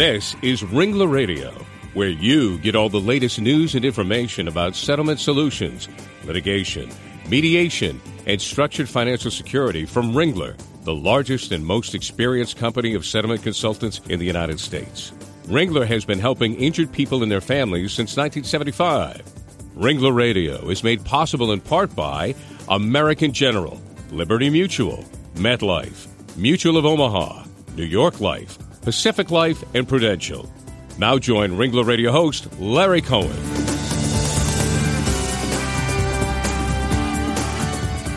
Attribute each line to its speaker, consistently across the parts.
Speaker 1: This is Ringler Radio, where you get all the latest news and information about settlement solutions, litigation, mediation, and structured financial security from Ringler, the largest and most experienced company of settlement consultants in the United States. Ringler has been helping injured people and their families since 1975. Ringler Radio is made possible in part by American General, Liberty Mutual, MetLife, Mutual of Omaha, New York Life, Pacific Life, and Prudential. Now join Ringler Radio host Larry Cohen.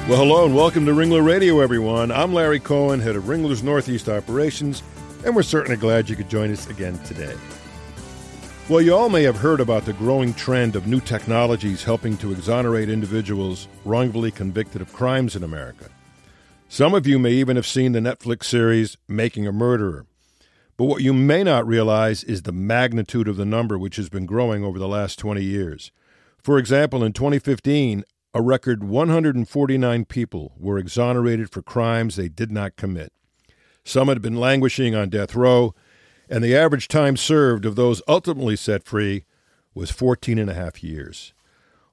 Speaker 2: Well, hello and welcome to Ringler Radio, everyone. I'm Larry Cohen, head of Ringler's Northeast Operations, and we're certainly glad you could join us again today. Well, you all may have heard about the growing trend of new technologies helping to exonerate individuals wrongfully convicted of crimes in America. Some of you may even have seen the Netflix series Making a Murderer. But what you may not realize is the magnitude of the number which has been growing over the last 20 years. For example, in 2015, a record 149 people were exonerated for crimes they did not commit. Some had been languishing on death row, and the average time served of those ultimately set free was 14 and a half years.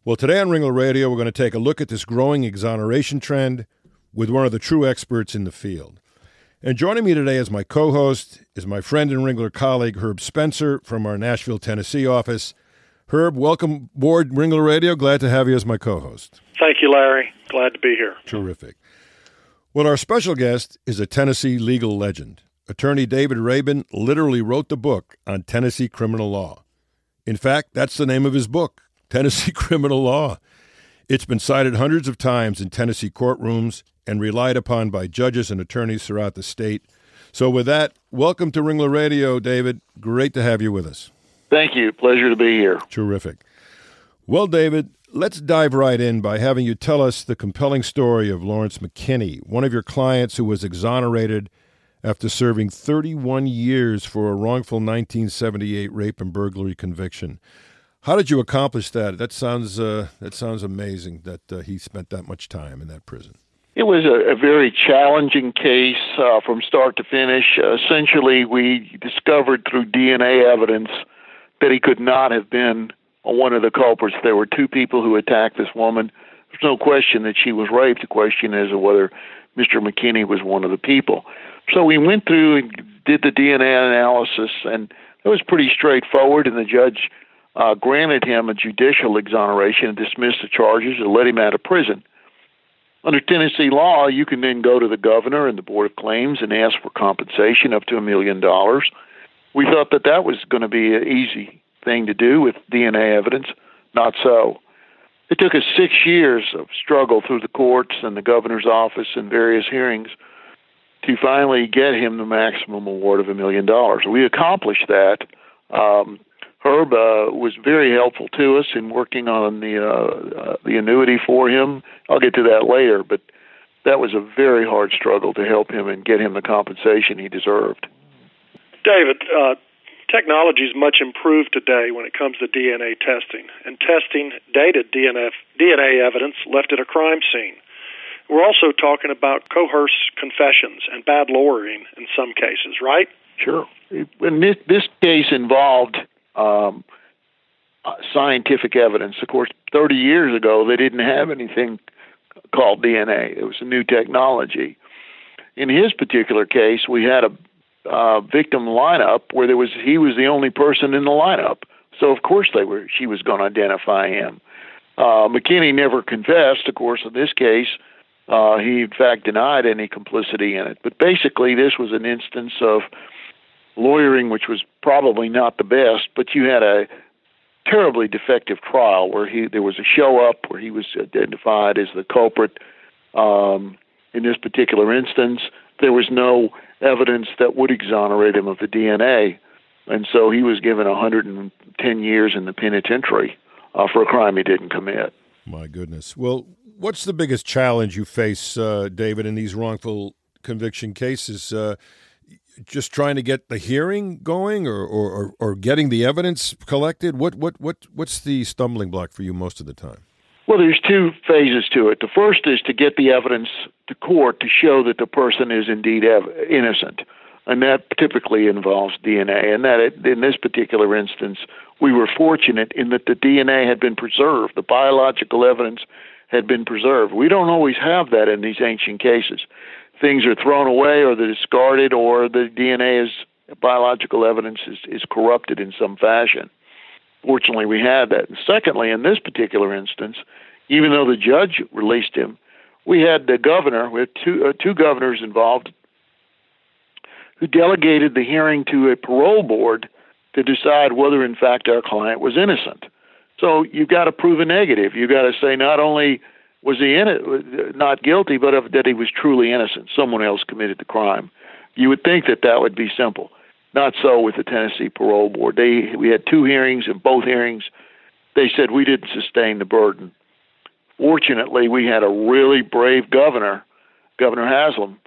Speaker 2: Well, today on Ringler Radio, we're going to take a look at this growing exoneration trend with one of the true experts in the field. And joining me today as my co host is my friend and Ringler colleague, Herb Spencer from our Nashville, Tennessee office. Herb, welcome aboard Ringler Radio. Glad to have you as my co host.
Speaker 3: Thank you, Larry. Glad to be here.
Speaker 2: Terrific. Well, our special guest is a Tennessee legal legend. Attorney David Raybin literally wrote the book on Tennessee criminal law. In fact, that's the name of his book, Tennessee Criminal Law. It's been cited hundreds of times in Tennessee courtrooms and relied upon by judges and attorneys throughout the state. So, with that, welcome to Ringler Radio, David. Great to have you with us.
Speaker 3: Thank you. Pleasure to be here.
Speaker 2: Terrific. Well, David, let's dive right in by having you tell us the compelling story of Lawrence McKinney, one of your clients who was exonerated after serving 31 years for a wrongful 1978 rape and burglary conviction. How did you accomplish that? That sounds uh, that sounds amazing that uh, he spent that much time in that prison.
Speaker 3: It was a, a very challenging case uh, from start to finish. Uh, essentially, we discovered through DNA evidence that he could not have been one of the culprits. There were two people who attacked this woman. There's no question that she was raped. The question is whether Mr. McKinney was one of the people. So we went through and did the DNA analysis, and it was pretty straightforward. And the judge uh, granted him a judicial exoneration and dismissed the charges and let him out of prison. Under Tennessee law, you can then go to the governor and the Board of Claims and ask for compensation up to a million dollars. We thought that that was going to be an easy thing to do with DNA evidence. Not so. It took us six years of struggle through the courts and the governor's office and various hearings to finally get him the maximum award of a million dollars. We accomplished that um, Herb uh, was very helpful to us in working on the uh, uh, the annuity for him. I'll get to that later, but that was a very hard struggle to help him and get him the compensation he deserved.
Speaker 4: David, uh, technology is much improved today when it comes to DNA testing, and testing dated DNA, DNA evidence left at a crime scene. We're also talking about coerced confessions and bad lawyering in some cases, right?
Speaker 3: Sure. In this, this case involved um, uh, scientific evidence. Of course, 30 years ago, they didn't have anything called DNA. It was a new technology. In his particular case, we had a uh, victim lineup where there was he was the only person in the lineup. So of course they were she was going to identify him. Uh, McKinney never confessed. Of course, in this case, uh, he in fact denied any complicity in it. But basically, this was an instance of lawyering, which was probably not the best, but you had a terribly defective trial where he there was a show up where he was identified as the culprit. Um, in this particular instance, there was no evidence that would exonerate him of the DNA, and so he was given 110 years in the penitentiary uh, for a crime he didn't commit.
Speaker 2: My goodness. Well, what's the biggest challenge you face, uh, David, in these wrongful conviction cases? Uh, just trying to get the hearing going or, or, or, getting the evidence collected? What, what, what, what's the stumbling block for you most of the time?
Speaker 3: Well, there's two phases to it. The first is to get the evidence to court to show that the person is indeed ev- innocent. and that typically involves DNA. And that it, in this particular instance, we were fortunate in that the DNA had been preserved, the biological evidence had been preserved. We don't always have that in these ancient cases. Things are thrown away, or they're discarded, or the DNA is biological evidence is, is corrupted in some fashion. Fortunately, we had that. And secondly, in this particular instance, even though the judge released him, we had the governor, we had two, uh, two governors involved who delegated the hearing to a parole board to decide whether, in fact, our client was innocent. So you've got to prove a negative. You've got to say not only was he in it, not guilty, but of, that he was truly innocent. Someone else committed the crime. You would think that that would be simple. Not so with the Tennessee Parole Board. They we had two hearings, and both hearings they said we didn't sustain the burden. Fortunately, we had a really brave governor, Governor Haslam,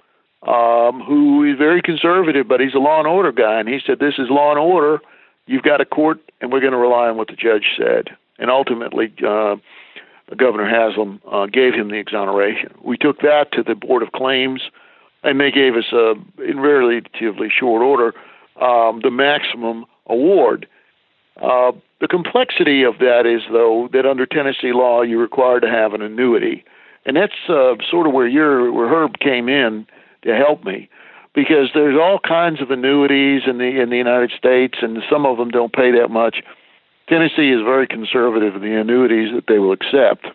Speaker 3: um, who is very conservative, but he's a law and order guy, and he said this is law and order. You've got a court, and we're going to rely on what the judge said. And ultimately, uh, Governor Haslam uh, gave him the exoneration. We took that to the Board of Claims, and they gave us a in relatively short order um, the maximum award. Uh, the complexity of that is, though, that under Tennessee law, you're required to have an annuity, and that's uh, sort of where where Herb came in to help me, because there's all kinds of annuities in the in the United States, and some of them don't pay that much. Tennessee is very conservative in the annuities that they will accept.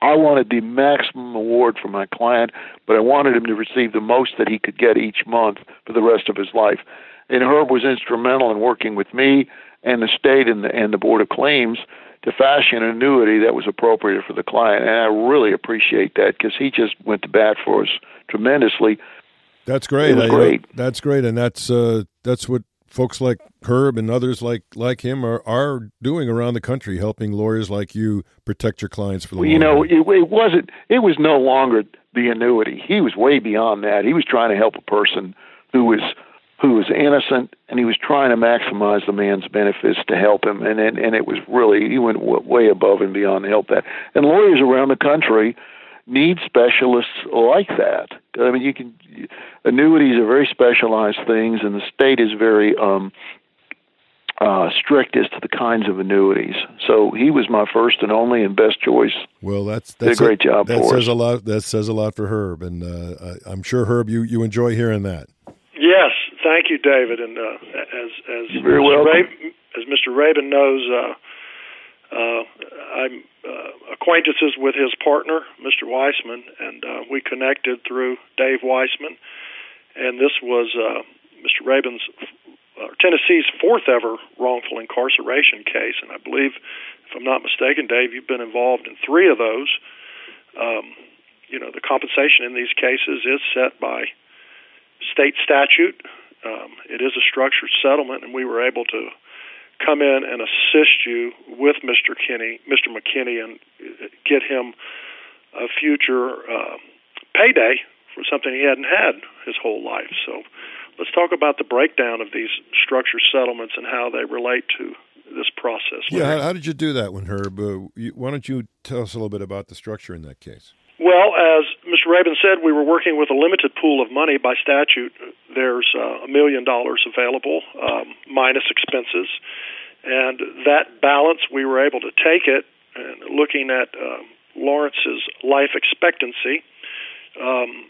Speaker 3: I wanted the maximum award for my client, but I wanted him to receive the most that he could get each month for the rest of his life and Herb was instrumental in working with me and the state and the, and the Board of Claims to fashion an annuity that was appropriate for the client. And I really appreciate that because he just went to bat for us tremendously.
Speaker 2: That's great.
Speaker 3: I, great.
Speaker 2: that's great, and that's uh, that's what folks like Herb and others like like him are are doing around the country, helping lawyers like you protect your clients for the.
Speaker 3: Well, you know, it, it wasn't. It was no longer the annuity. He was way beyond that. He was trying to help a person who was who was innocent, and he was trying to maximize the man's benefits to help him, and and, and it was really he went way above and beyond to help that. And lawyers around the country need specialists like that. I mean, you can annuities are very specialized things, and the state is very um, uh, strict as to the kinds of annuities. So he was my first and only and best choice.
Speaker 2: Well, that's that's
Speaker 3: Did a great job.
Speaker 2: That says
Speaker 3: us.
Speaker 2: a lot. That says a lot for Herb, and uh, I'm sure Herb, you you enjoy hearing that.
Speaker 4: Yes, thank you, David. And uh, as as
Speaker 3: You're very Mr.
Speaker 4: Raybin, as Mr. Raybin knows, uh, uh, I'm uh, acquaintances with his partner, Mr. Weissman, and uh, we connected through Dave Weissman. And this was uh, Mr. Raybin's uh, Tennessee's fourth ever wrongful incarceration case, and I believe, if I'm not mistaken, Dave, you've been involved in three of those. Um, you know, the compensation in these cases is set by state statute. Um, it is a structured settlement, and we were able to come in and assist you with Mr. Kinney, Mr. McKinney, and get him a future uh, payday for something he hadn't had his whole life. So, let's talk about the breakdown of these structured settlements and how they relate to this process.
Speaker 2: Yeah, how, how did you do that one, Herb? Uh, you, why don't you tell us a little bit about the structure in that case?
Speaker 4: Well, as Mr. Raybin said, we were working with a limited pool of money by statute. There's uh, a million dollars available um, minus expenses, and that balance we were able to take it. And looking at uh, Lawrence's life expectancy, um,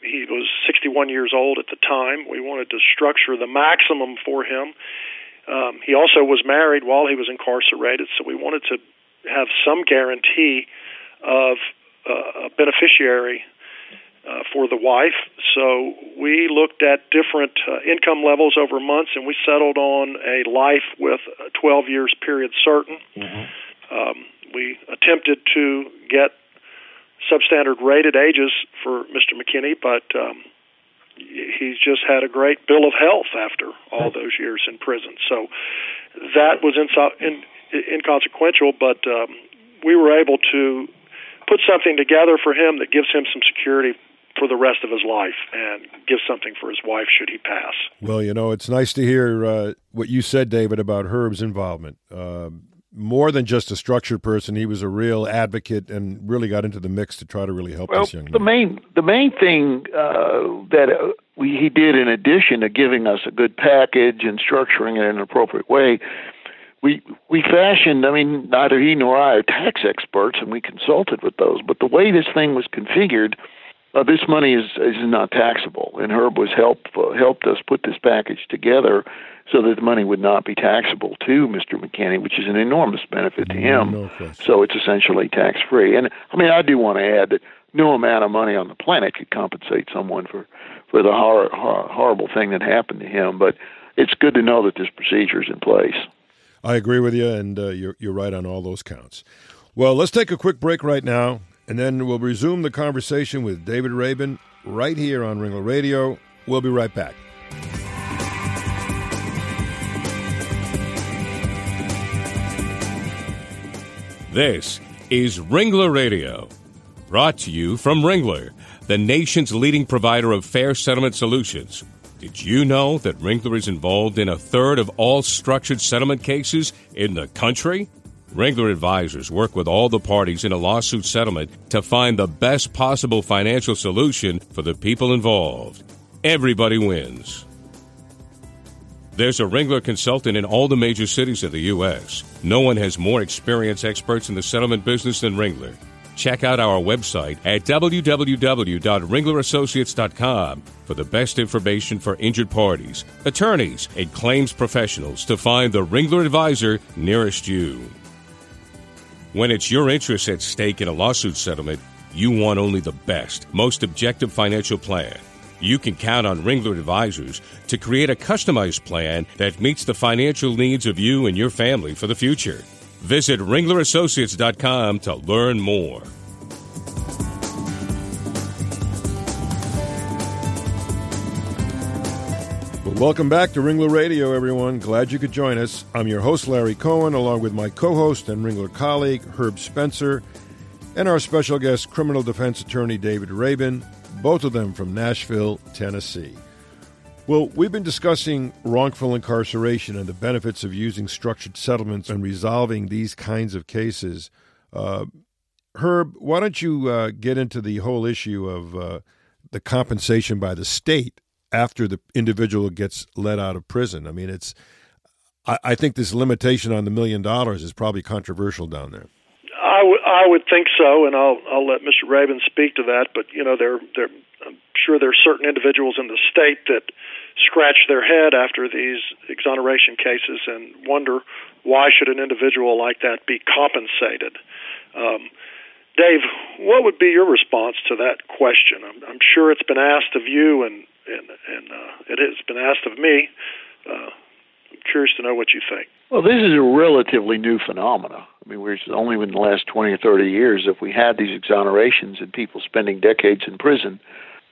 Speaker 4: he was 61 years old at the time. We wanted to structure the maximum for him. Um, he also was married while he was incarcerated, so we wanted to have some guarantee of uh, a beneficiary uh, for the wife. So we looked at different uh, income levels over months, and we settled on a life with a 12 years period certain. Mm-hmm. Um, we attempted to get substandard rated ages for Mr. McKinney, but um, he's just had a great bill of health after all those years in prison. So that was inso- in, inconsequential, but um, we were able to put something together for him that gives him some security for the rest of his life and gives something for his wife should he pass.
Speaker 2: Well, you know, it's nice to hear uh, what you said, David, about Herb's involvement. Uh, more than just a structured person, he was a real advocate and really got into the mix to try to really help
Speaker 3: well,
Speaker 2: this young man.
Speaker 3: The main, the main thing uh, that uh, we, he did, in addition to giving us a good package and structuring it in an appropriate way, we we fashioned. I mean, neither he nor I are tax experts, and we consulted with those. But the way this thing was configured, uh, this money is is not taxable, and Herb was help uh, helped us put this package together so that the money would not be taxable to Mr. McKinney, which is an enormous benefit to him.
Speaker 2: No
Speaker 3: so it's essentially tax free. And I mean, I do want to add that no amount of money on the planet could compensate someone for for the hor- hor- horrible thing that happened to him. But it's good to know that this procedure is in place.
Speaker 2: I agree with you, and uh, you're you're right on all those counts. Well, let's take a quick break right now, and then we'll resume the conversation with David Raybin right here on Ringler Radio. We'll be right back.
Speaker 1: This is Ringler Radio, brought to you from Ringler, the nation's leading provider of fair settlement solutions. Did you know that Ringler is involved in a third of all structured settlement cases in the country? Ringler advisors work with all the parties in a lawsuit settlement to find the best possible financial solution for the people involved. Everybody wins. There's a Ringler consultant in all the major cities of the U.S. No one has more experienced experts in the settlement business than Ringler. Check out our website at www.ringlerassociates.com for the best information for injured parties, attorneys, and claims professionals to find the Ringler advisor nearest you. When it's your interests at stake in a lawsuit settlement, you want only the best, most objective financial plan. You can count on Ringler Advisors to create a customized plan that meets the financial needs of you and your family for the future. Visit ringlerassociates.com to learn more.
Speaker 2: Well, welcome back to Ringler Radio, everyone. Glad you could join us. I'm your host, Larry Cohen, along with my co host and Ringler colleague, Herb Spencer, and our special guest, criminal defense attorney David Raybin both of them from Nashville, Tennessee. Well, we've been discussing wrongful incarceration and the benefits of using structured settlements and resolving these kinds of cases. Uh, Herb, why don't you uh, get into the whole issue of uh, the compensation by the state after the individual gets let out of prison? I mean, it's. I, think this limitation on the million dollars is probably controversial down there.
Speaker 4: I would I would think so, and I'll I'll let Mr. Raybin speak to that. But you know, there there sure there are certain individuals in the state that scratch their head after these exoneration cases and wonder why should an individual like that be compensated. Um, Dave, what would be your response to that question? I'm, I'm sure it's been asked of you, and and and uh, it has been asked of me. Uh, I'm curious to know what you think.
Speaker 3: Well, this is a relatively new phenomenon. I mean, we're only in the last 20 or 30 years if we had these exonerations and people spending decades in prison.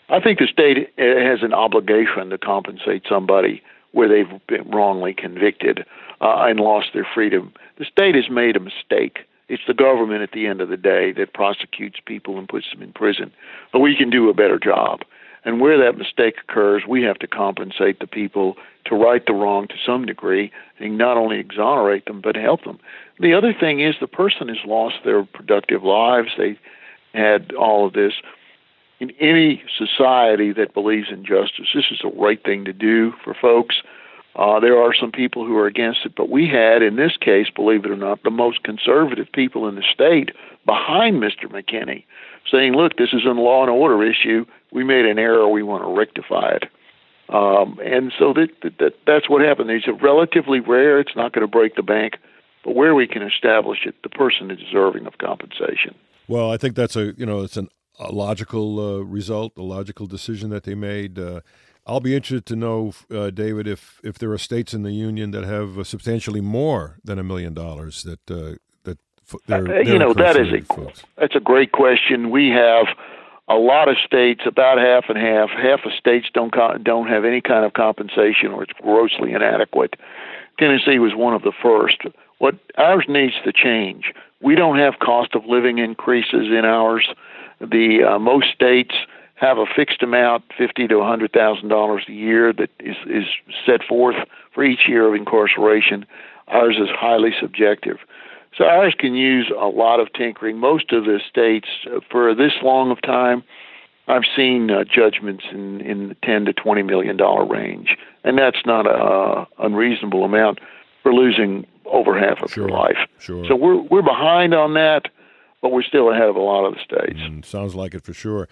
Speaker 3: I think the state has an obligation to compensate somebody where they've been wrongly convicted uh, and lost their freedom. The state has made a mistake. It's the government at the end of the day that prosecutes people and puts them in prison. But we can do a better job. And where that mistake occurs, we have to compensate the people to right the wrong to some degree and not only exonerate them, but help them. The other thing is the person has lost their productive lives. They had all of this. In any society that believes in justice, this is the right thing to do for folks. Uh, there are some people who are against it, but we had, in this case, believe it or not, the most conservative people in the state behind Mr. McKinney saying, look, this is a law and order issue. We made an error. We want to rectify it. Um, and so that, that that's what happened. It's relatively rare. It's not going to break the bank, but where we can establish it, the person is deserving of compensation.
Speaker 2: Well, I think that's a you know it's an, a logical uh, result, a logical decision that they made. Uh, I'll be interested to know, uh, David, if if there are states in the union that have uh, substantially more than a million dollars that uh, that they're,
Speaker 3: uh, you know that is a
Speaker 2: folks.
Speaker 3: that's a great question. We have a lot of states, about half and half, half of states don't don't have any kind of compensation or it's grossly inadequate. Tennessee was one of the first. What ours needs to change. We don't have cost of living increases in ours. The uh, most states have a fixed amount, fifty to hundred thousand dollars a year, that is is set forth for each year of incarceration. Ours is highly subjective. So ours can use a lot of tinkering. Most of the states, uh, for this long of time, I've seen uh, judgments in in the ten to twenty million dollar range, and that's not a uh, unreasonable amount for losing over half of
Speaker 2: sure.
Speaker 3: your life.
Speaker 2: Sure.
Speaker 3: So we're we're behind on that, but we're still ahead of a lot of the states.
Speaker 2: Mm, sounds like it for sure.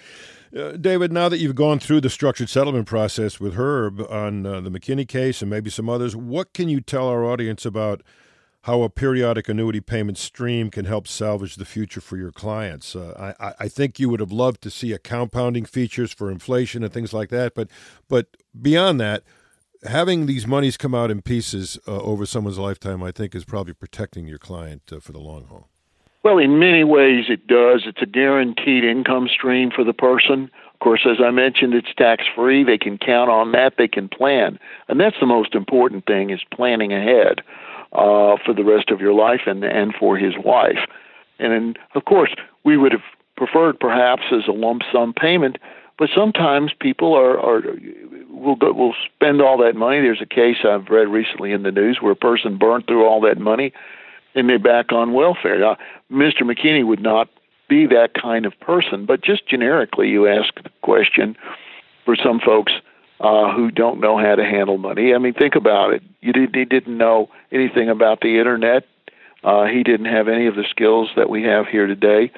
Speaker 2: Uh, David, now that you've gone through the structured settlement process with Herb on uh, the McKinney case and maybe some others, what can you tell our audience about how a periodic annuity payment stream can help salvage the future for your clients? Uh, I, I think you would have loved to see a compounding features for inflation and things like that, but but beyond that, having these monies come out in pieces uh, over someone's lifetime, I think, is probably protecting your client uh, for the long haul.
Speaker 3: Well, in many ways it does. It's a guaranteed income stream for the person. Of course, as I mentioned, it's tax free. They can count on that. They can plan, and that's the most important thing: is planning ahead uh, for the rest of your life and and for his wife. And then, of course, we would have preferred perhaps as a lump sum payment, but sometimes people are are will go, will spend all that money. There's a case I've read recently in the news where a person burned through all that money and they're back on welfare. Now, Mr. McKinney would not be that kind of person, but just generically, you ask the question for some folks uh, who don't know how to handle money. I mean, think about it. You did, he didn't know anything about the internet. Uh, he didn't have any of the skills that we have here today.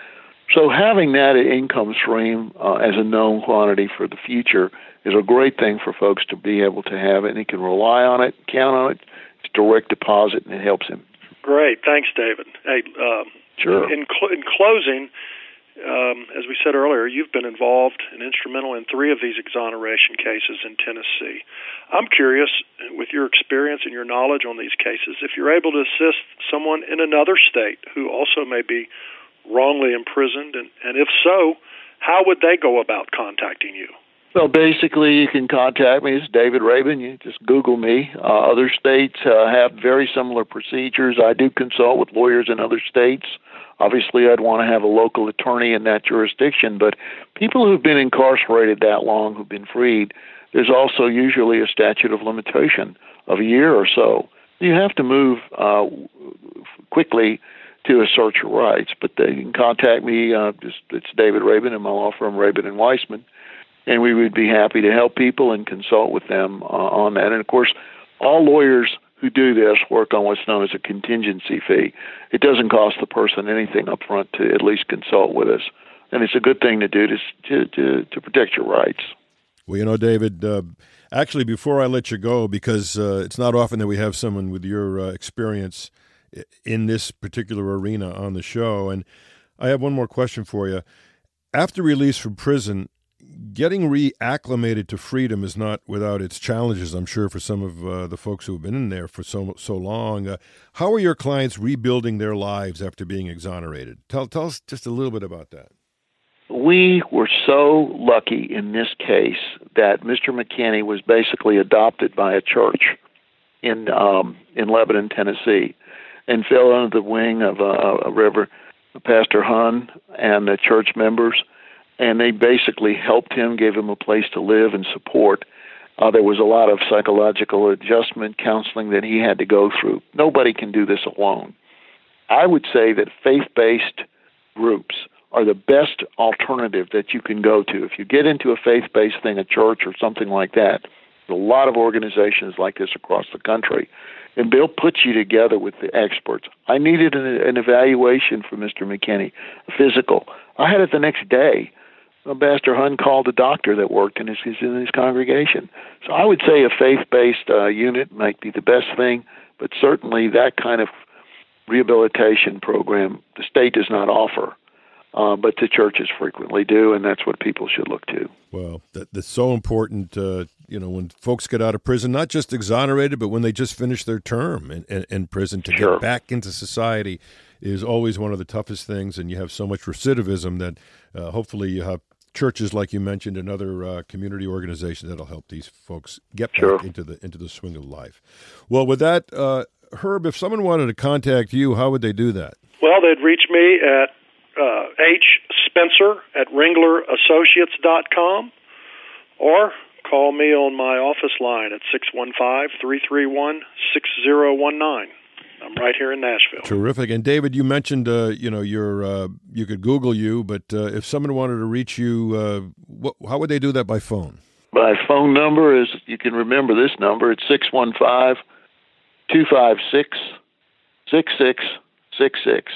Speaker 3: So having that income stream uh, as a known quantity for the future is a great thing for folks to be able to have it, and he can rely on it, count on it. It's direct deposit, and it helps him.
Speaker 4: Great, thanks, David. Hey, um,
Speaker 3: sure.
Speaker 4: In, cl- in closing, um, as we said earlier, you've been involved and instrumental in three of these exoneration cases in Tennessee. I'm curious, with your experience and your knowledge on these cases, if you're able to assist someone in another state who also may be wrongly imprisoned, and, and if so, how would they go about contacting you?
Speaker 3: Well, basically, you can contact me. It's David Raybin. You just Google me. Uh, other states uh, have very similar procedures. I do consult with lawyers in other states. Obviously, I'd want to have a local attorney in that jurisdiction, but people who've been incarcerated that long, who've been freed, there's also usually a statute of limitation of a year or so. You have to move uh, quickly to assert your rights, but they can contact me. Uh, just, it's David Raybin in my law firm, Raybin and Weissman and we would be happy to help people and consult with them uh, on that. And of course, all lawyers who do this work on what's known as a contingency fee. It doesn't cost the person anything up front to at least consult with us, and it's a good thing to do to to to, to protect your rights.
Speaker 2: Well, you know, David. Uh, actually, before I let you go, because uh, it's not often that we have someone with your uh, experience in this particular arena on the show, and I have one more question for you. After release from prison, getting reacclimated to freedom is not without its challenges. I'm sure for some of uh, the folks who have been in there for so so long. Uh, how are your clients rebuilding their lives after being exonerated? Tell tell us just a little bit about that.
Speaker 3: We were so lucky in this case that Mr. McKinney was basically adopted by a church in um, in Lebanon, Tennessee, and fell under the wing of uh, a Reverend Pastor Hun and the church members and they basically helped him, gave him a place to live and support. Uh, there was a lot of psychological adjustment counseling that he had to go through. Nobody can do this alone. I would say that faith based groups are the best alternative that you can go to. If you get into a faith based thing, a church or something like that, a lot of organizations like this across the country, and they'll put you together with the experts. I needed an, an evaluation for Mr. McKinney, a physical. I had it the next day. Pastor Hun called a doctor that worked in his, in his congregation. So I would say a faith-based uh, unit might be the best thing, but certainly that kind of rehabilitation program the state does not offer. Uh, but the churches frequently do, and that's what people should look to.
Speaker 2: Well, that, that's so important. Uh, you know, when folks get out of prison, not just exonerated, but when they just finish their term in, in, in prison, to
Speaker 3: sure.
Speaker 2: get back into society is always one of the toughest things. And you have so much recidivism that uh, hopefully you have churches, like you mentioned, and other uh, community organizations that'll help these folks get back into the into the swing of life. Well, with that, uh, Herb, if someone wanted to contact you, how would they do that?
Speaker 4: Well, they'd reach me at uh, H Spencer at RinglerAssociates.com or call me on my office line at 615 331 6019. I'm right here in Nashville.
Speaker 2: Terrific. And David, you mentioned uh, you know your uh, you could Google you, but uh, if someone wanted to reach you, uh, what, how would they do that by phone?
Speaker 3: My phone number is, you can remember this number, it's 615 256 6666.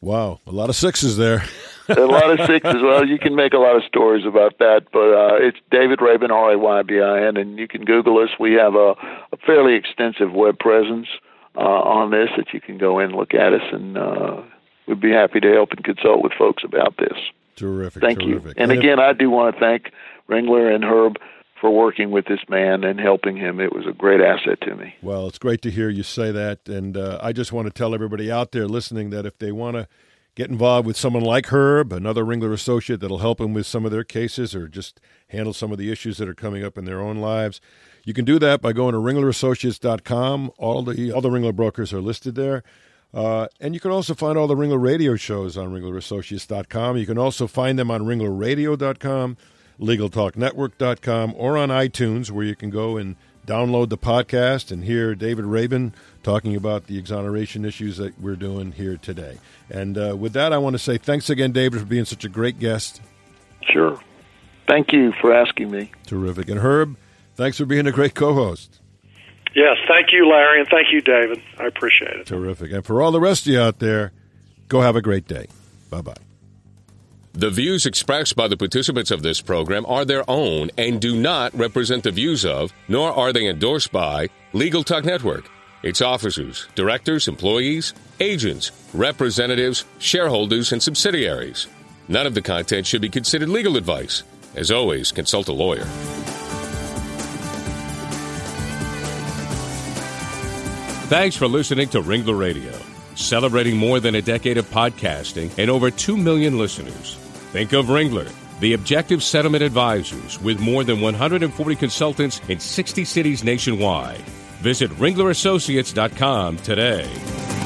Speaker 2: Wow, a lot of sixes there.
Speaker 3: a lot of sixes. Well, you can make a lot of stories about that, but uh, it's David Raybin, R A Y B I N, and you can Google us. We have a, a fairly extensive web presence uh, on this that you can go in and look at us, and uh, we'd be happy to help and consult with folks about this.
Speaker 2: Terrific.
Speaker 3: Thank
Speaker 2: terrific.
Speaker 3: you. And, and again, if, I do want to thank Ringler and Herb for working with this man and helping him. It was a great asset to me.
Speaker 2: Well, it's great to hear you say that. And uh, I just want to tell everybody out there listening that if they want to get involved with someone like Herb, another Ringler associate that'll help them with some of their cases or just handle some of the issues that are coming up in their own lives, you can do that by going to ringlerassociates.com. All the all the Ringler brokers are listed there. Uh, and you can also find all the Ringler radio shows on ringlerassociates.com. You can also find them on ringlerradio.com LegalTalkNetwork.com, or on iTunes, where you can go and download the podcast and hear David Raybin talking about the exoneration issues that we're doing here today. And uh, with that, I want to say thanks again, David, for being such a great guest.
Speaker 3: Sure. Thank you for asking me.
Speaker 2: Terrific. And Herb, thanks for being a great co host.
Speaker 4: Yes, thank you, Larry, and thank you, David. I appreciate it.
Speaker 2: Terrific. And for all the rest of you out there, go have a great day. Bye bye.
Speaker 1: The views expressed by the participants of this program are their own and do not represent the views of, nor are they endorsed by, Legal Talk Network, its officers, directors, employees, agents, representatives, shareholders, and subsidiaries. None of the content should be considered legal advice. As always, consult a lawyer. Thanks for listening to Ringler Radio, celebrating more than a decade of podcasting and over 2 million listeners. Think of Ringler, the objective settlement advisors with more than 140 consultants in 60 cities nationwide. Visit ringlerassociates.com today.